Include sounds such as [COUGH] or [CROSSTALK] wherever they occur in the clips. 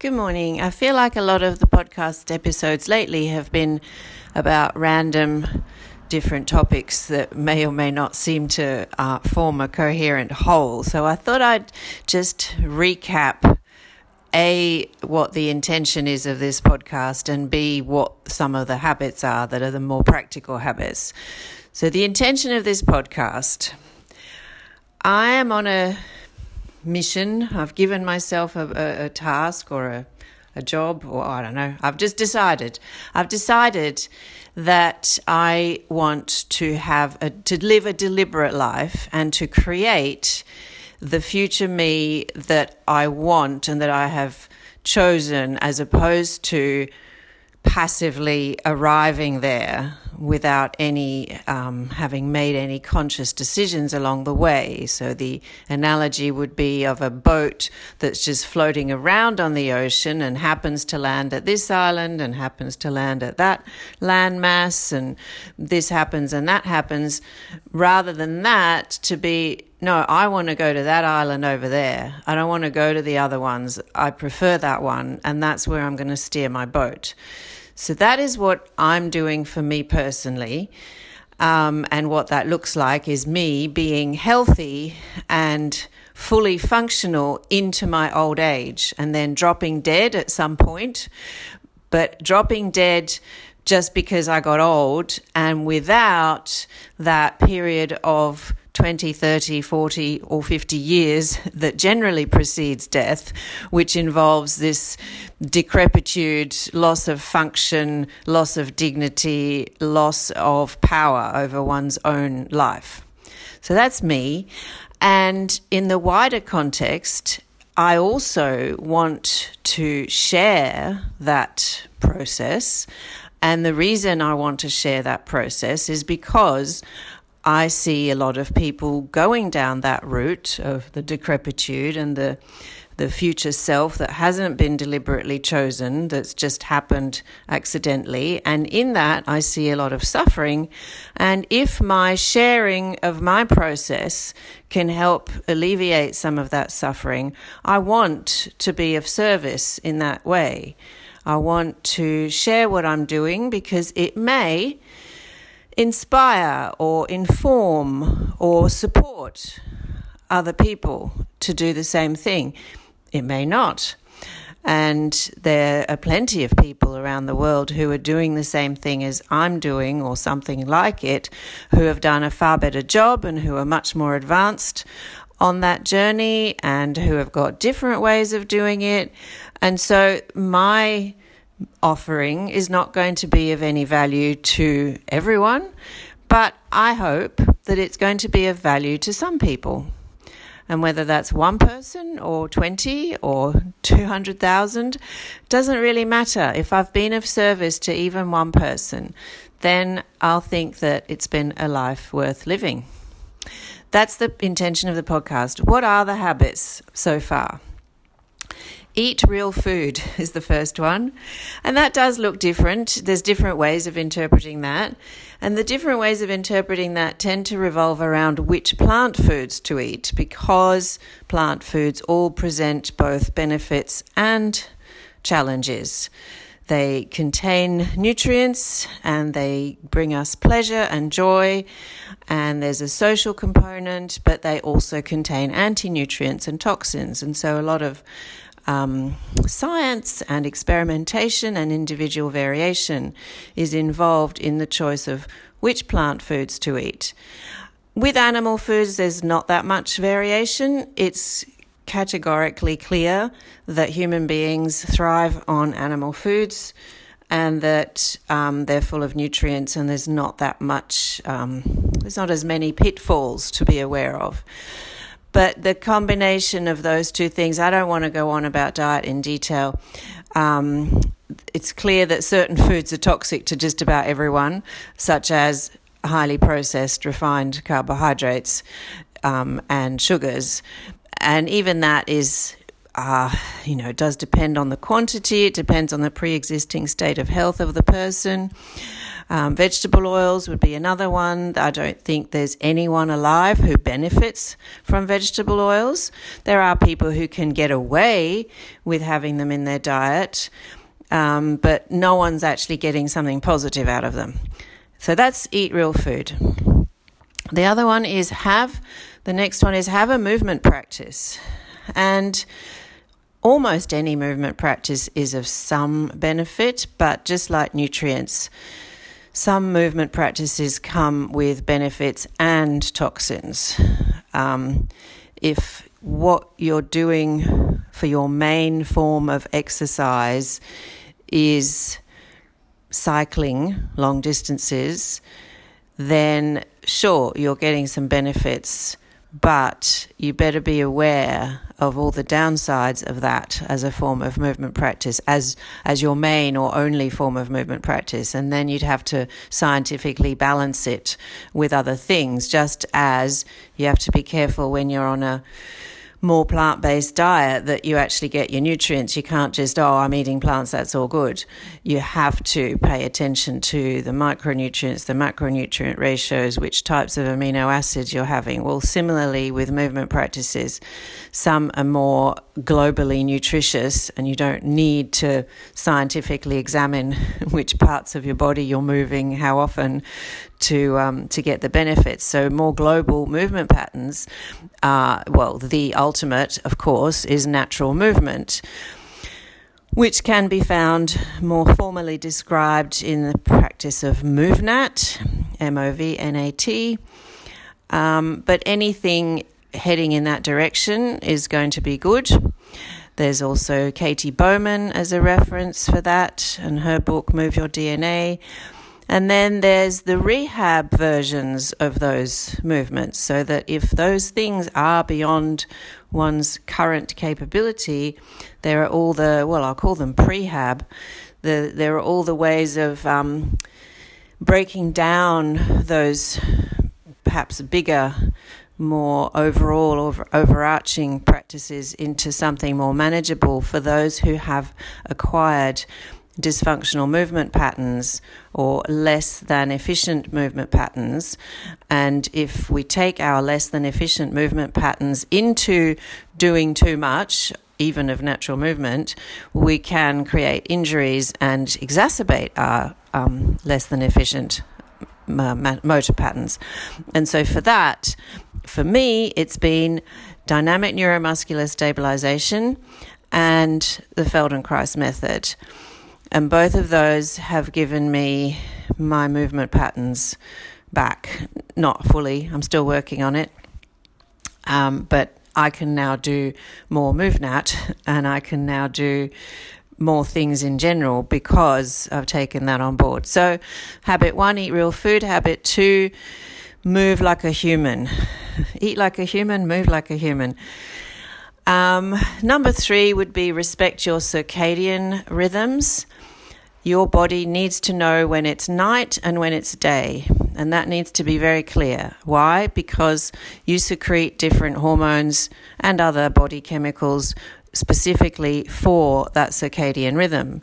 Good morning. I feel like a lot of the podcast episodes lately have been about random different topics that may or may not seem to uh, form a coherent whole. So I thought I'd just recap A, what the intention is of this podcast, and B, what some of the habits are that are the more practical habits. So, the intention of this podcast I am on a mission. I've given myself a, a, a task or a, a job, or I don't know. I've just decided. I've decided that I want to have a, to live a deliberate life and to create the future me that I want and that I have chosen, as opposed to passively arriving there without any um, having made any conscious decisions along the way. So the analogy would be of a boat that's just floating around on the ocean and happens to land at this island and happens to land at that landmass and this happens and that happens. Rather than that, to be no, I want to go to that island over there. I don't want to go to the other ones. I prefer that one, and that's where I'm going to steer my boat. So that is what I'm doing for me personally. Um, and what that looks like is me being healthy and fully functional into my old age and then dropping dead at some point, but dropping dead just because I got old and without that period of 20, 30, 40, or 50 years that generally precedes death, which involves this decrepitude, loss of function, loss of dignity, loss of power over one's own life. So that's me. And in the wider context, I also want to share that process. And the reason I want to share that process is because I see a lot of people going down that route of the decrepitude and the the future self that hasn't been deliberately chosen, that's just happened accidentally. And in that, I see a lot of suffering. And if my sharing of my process can help alleviate some of that suffering, I want to be of service in that way. I want to share what I'm doing because it may inspire or inform or support other people to do the same thing. It may not. And there are plenty of people around the world who are doing the same thing as I'm doing or something like it, who have done a far better job and who are much more advanced on that journey and who have got different ways of doing it. And so my offering is not going to be of any value to everyone, but I hope that it's going to be of value to some people. And whether that's one person or 20 or 200,000 doesn't really matter. If I've been of service to even one person, then I'll think that it's been a life worth living. That's the intention of the podcast. What are the habits so far? Eat real food [LAUGHS] is the first one. And that does look different. There's different ways of interpreting that. And the different ways of interpreting that tend to revolve around which plant foods to eat because plant foods all present both benefits and challenges. They contain nutrients and they bring us pleasure and joy, and there's a social component, but they also contain anti nutrients and toxins. And so, a lot of um, science and experimentation and individual variation is involved in the choice of which plant foods to eat. With animal foods, there's not that much variation. It's categorically clear that human beings thrive on animal foods and that um, they're full of nutrients and there's not that much, um, there's not as many pitfalls to be aware of. But the combination of those two things, I don't want to go on about diet in detail. Um, it's clear that certain foods are toxic to just about everyone, such as highly processed, refined carbohydrates um, and sugars. And even that is, uh, you know, does depend on the quantity, it depends on the pre existing state of health of the person. Um, vegetable oils would be another one. I don't think there's anyone alive who benefits from vegetable oils. There are people who can get away with having them in their diet, um, but no one's actually getting something positive out of them. So that's eat real food. The other one is have, the next one is have a movement practice. And almost any movement practice is of some benefit, but just like nutrients, some movement practices come with benefits and toxins. Um, if what you're doing for your main form of exercise is cycling long distances, then sure, you're getting some benefits but you better be aware of all the downsides of that as a form of movement practice as as your main or only form of movement practice. And then you'd have to scientifically balance it with other things just as you have to be careful when you're on a more plant based diet that you actually get your nutrients. You can't just, oh, I'm eating plants, that's all good. You have to pay attention to the micronutrients, the macronutrient ratios, which types of amino acids you're having. Well, similarly with movement practices, some are more globally nutritious, and you don't need to scientifically examine [LAUGHS] which parts of your body you're moving, how often to um, to get the benefits. So more global movement patterns are well, the ultimate, of course, is natural movement. Which can be found more formally described in the practice of MovNat, M O V N A T. Um, but anything heading in that direction is going to be good. There's also Katy Bowman as a reference for that, and her book Move Your DNA. And then there's the rehab versions of those movements, so that if those things are beyond one's current capability, there are all the, well, I'll call them prehab. The, there are all the ways of um, breaking down those perhaps bigger, more overall or overarching practices into something more manageable for those who have acquired dysfunctional movement patterns or less than efficient movement patterns. And if we take our less than efficient movement patterns into doing too much, even of natural movement, we can create injuries and exacerbate our um, less than efficient motor patterns. And so, for that, for me, it's been dynamic neuromuscular stabilization and the Feldenkrais method. And both of those have given me my movement patterns back. Not fully, I'm still working on it. Um, but I can now do more MovNat [LAUGHS] and I can now do more things in general because I've taken that on board. So, habit one, eat real food. Habit two, move like a human. [LAUGHS] Eat like a human, move like a human. Um, number three would be respect your circadian rhythms. Your body needs to know when it's night and when it's day, and that needs to be very clear. Why? Because you secrete different hormones and other body chemicals specifically for that circadian rhythm.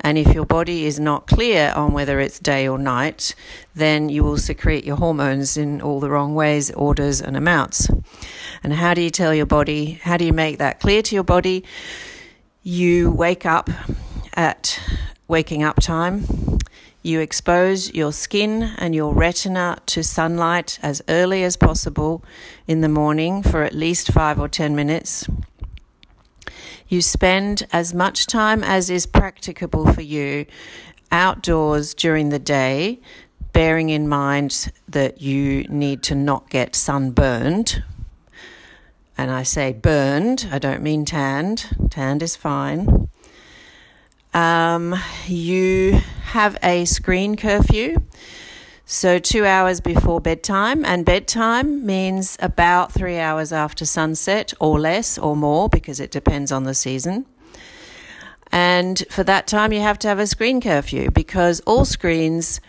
And if your body is not clear on whether it's day or night, then you will secrete your hormones in all the wrong ways, orders, and amounts. And how do you tell your body? How do you make that clear to your body? You wake up at waking up time. You expose your skin and your retina to sunlight as early as possible in the morning for at least five or ten minutes. You spend as much time as is practicable for you outdoors during the day, bearing in mind that you need to not get sunburned. And I say burned, I don't mean tanned. Tanned is fine. Um, you have a screen curfew. So, two hours before bedtime, and bedtime means about three hours after sunset, or less, or more, because it depends on the season. And for that time, you have to have a screen curfew because all screens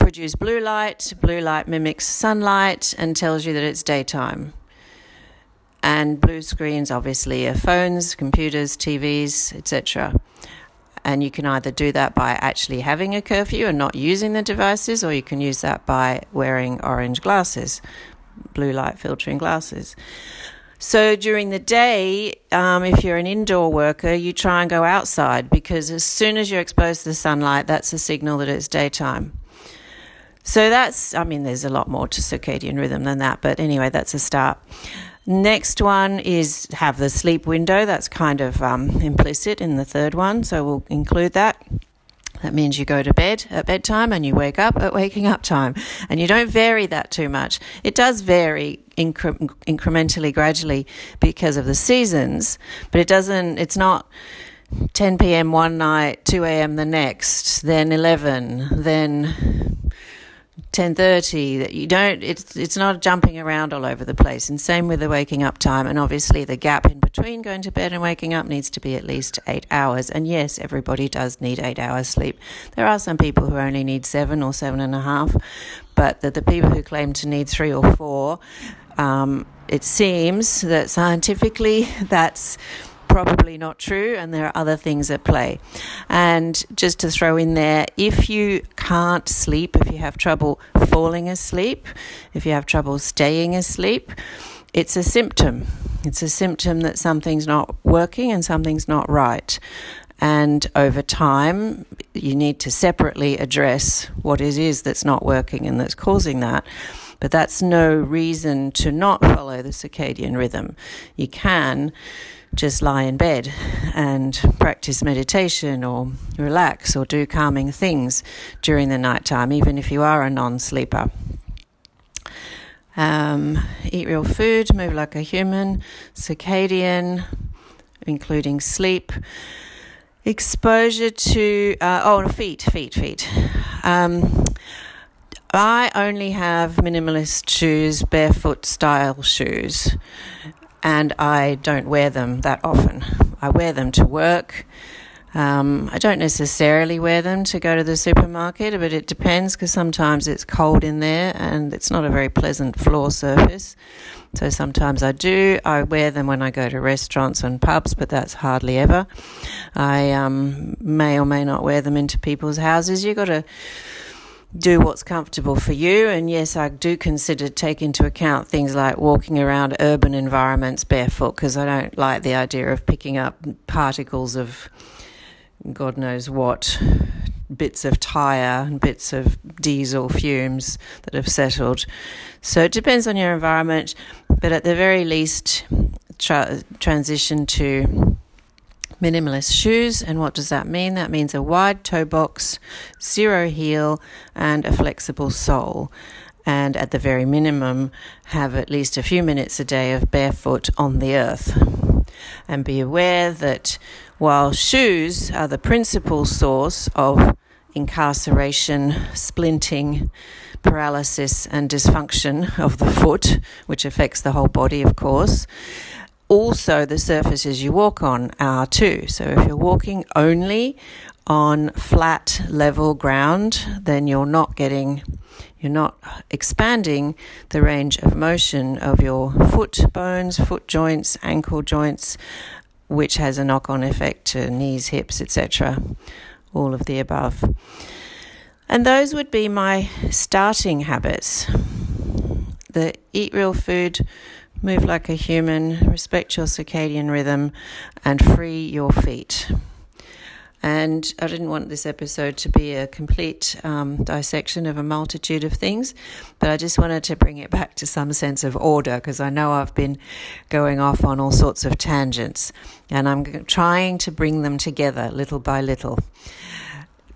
produce blue light. Blue light mimics sunlight and tells you that it's daytime. And blue screens, obviously, are phones, computers, TVs, etc And you can either do that by actually having a curfew and not using the devices, or you can use that by wearing orange glasses, blue light filtering glasses. So during the day, um, if you're an indoor worker, you try and go outside because as soon as you're exposed to the sunlight, that's a signal that it's daytime. So that's, I mean, there's a lot more to circadian rhythm than that, but anyway, that's a start. Next one is have the sleep window. That's kind of um, implicit in the third one, so we'll include that. That means you go to bed at bedtime and you wake up at waking up time. And you don't vary that too much. It does vary incre- incrementally, gradually because of the seasons, but it doesn't, it's not 10 p.m. one night, 2 a.m. the next, then 11, then 10:30 that you don't it's it's not jumping around all over the place. And same with the waking up time. And obviously the gap in between going to bed and waking up needs to be at least 8 hours. And yes everybody does need 8 hours sleep. There are some people who only need 7 or seven and a half. But the, the people who claim to need 3 or 4 um, it seems that scientifically [LAUGHS] that's probably not true, and there are other things at play. And just to throw in there, if you can't sleep, if you have trouble falling asleep, if you have trouble staying asleep, it's a symptom. It's a symptom that something's not working and something's not right. And over time, you need to separately address what it is that's not working and that's causing that. But that's no reason to not follow the circadian rhythm. You can just lie in bed and practice meditation or relax or do calming things during the night time, even if you are a non sleeper. Um, eat real food, move like a human, circadian, including sleep. Exposure to, uh, oh, feet, feet, feet. Um, I only have minimalist shoes, barefoot style shoes and I don't wear them that often. I wear them to work. Um, I don't necessarily wear them to go to the supermarket, but it depends because sometimes it's cold in there and it's not a very pleasant floor surface. So sometimes I do. I wear them when I go to restaurants and pubs, but that's hardly ever. I um, may or may not wear them into people's houses. You've got to do what's comfortable for you. And yes, I do consider take into account things like walking around urban environments barefoot because I don't like the idea of picking up particles of God knows what bits of tire and bits of diesel fumes that have settled. So it depends on your environment, but at the very least, tra- transition to minimalist shoes. And what does that mean? That means a wide toe box, zero heel, and a flexible sole. And at the very minimum, have at least a few minutes a day of barefoot on the earth. And be aware that while shoes are the principal source of incarceration, splinting, paralysis, and dysfunction of the foot, which affects the whole body, of course, also the surfaces you walk on are too. So if you're walking only on flat level ground, then you're not getting you're not expanding the range of motion of your foot bones, foot joints, ankle joints, which has a knock on effect to knees, hips, etc. All of the above. And those would be my starting habits. The eat real food Move like a human, respect your circadian rhythm, and free your feet. And I didn't want this episode to be a complete um, dissection of a multitude of things, but I just wanted to bring it back to some sense of order because I know I've been going off on all sorts of tangents and I'm trying to bring them together little by little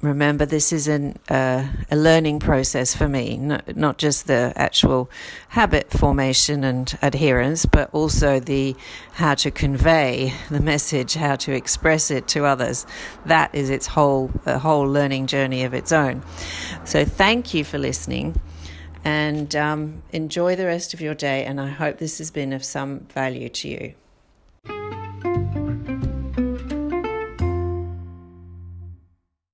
remember this is an, uh, a learning process for me, not, not just the actual habit formation and adherence, but also the how to convey the message, how to express it to others. That is its whole a whole learning journey of its own. So thank you for listening. And um, enjoy the rest of your day, and I hope this has been of some value to you.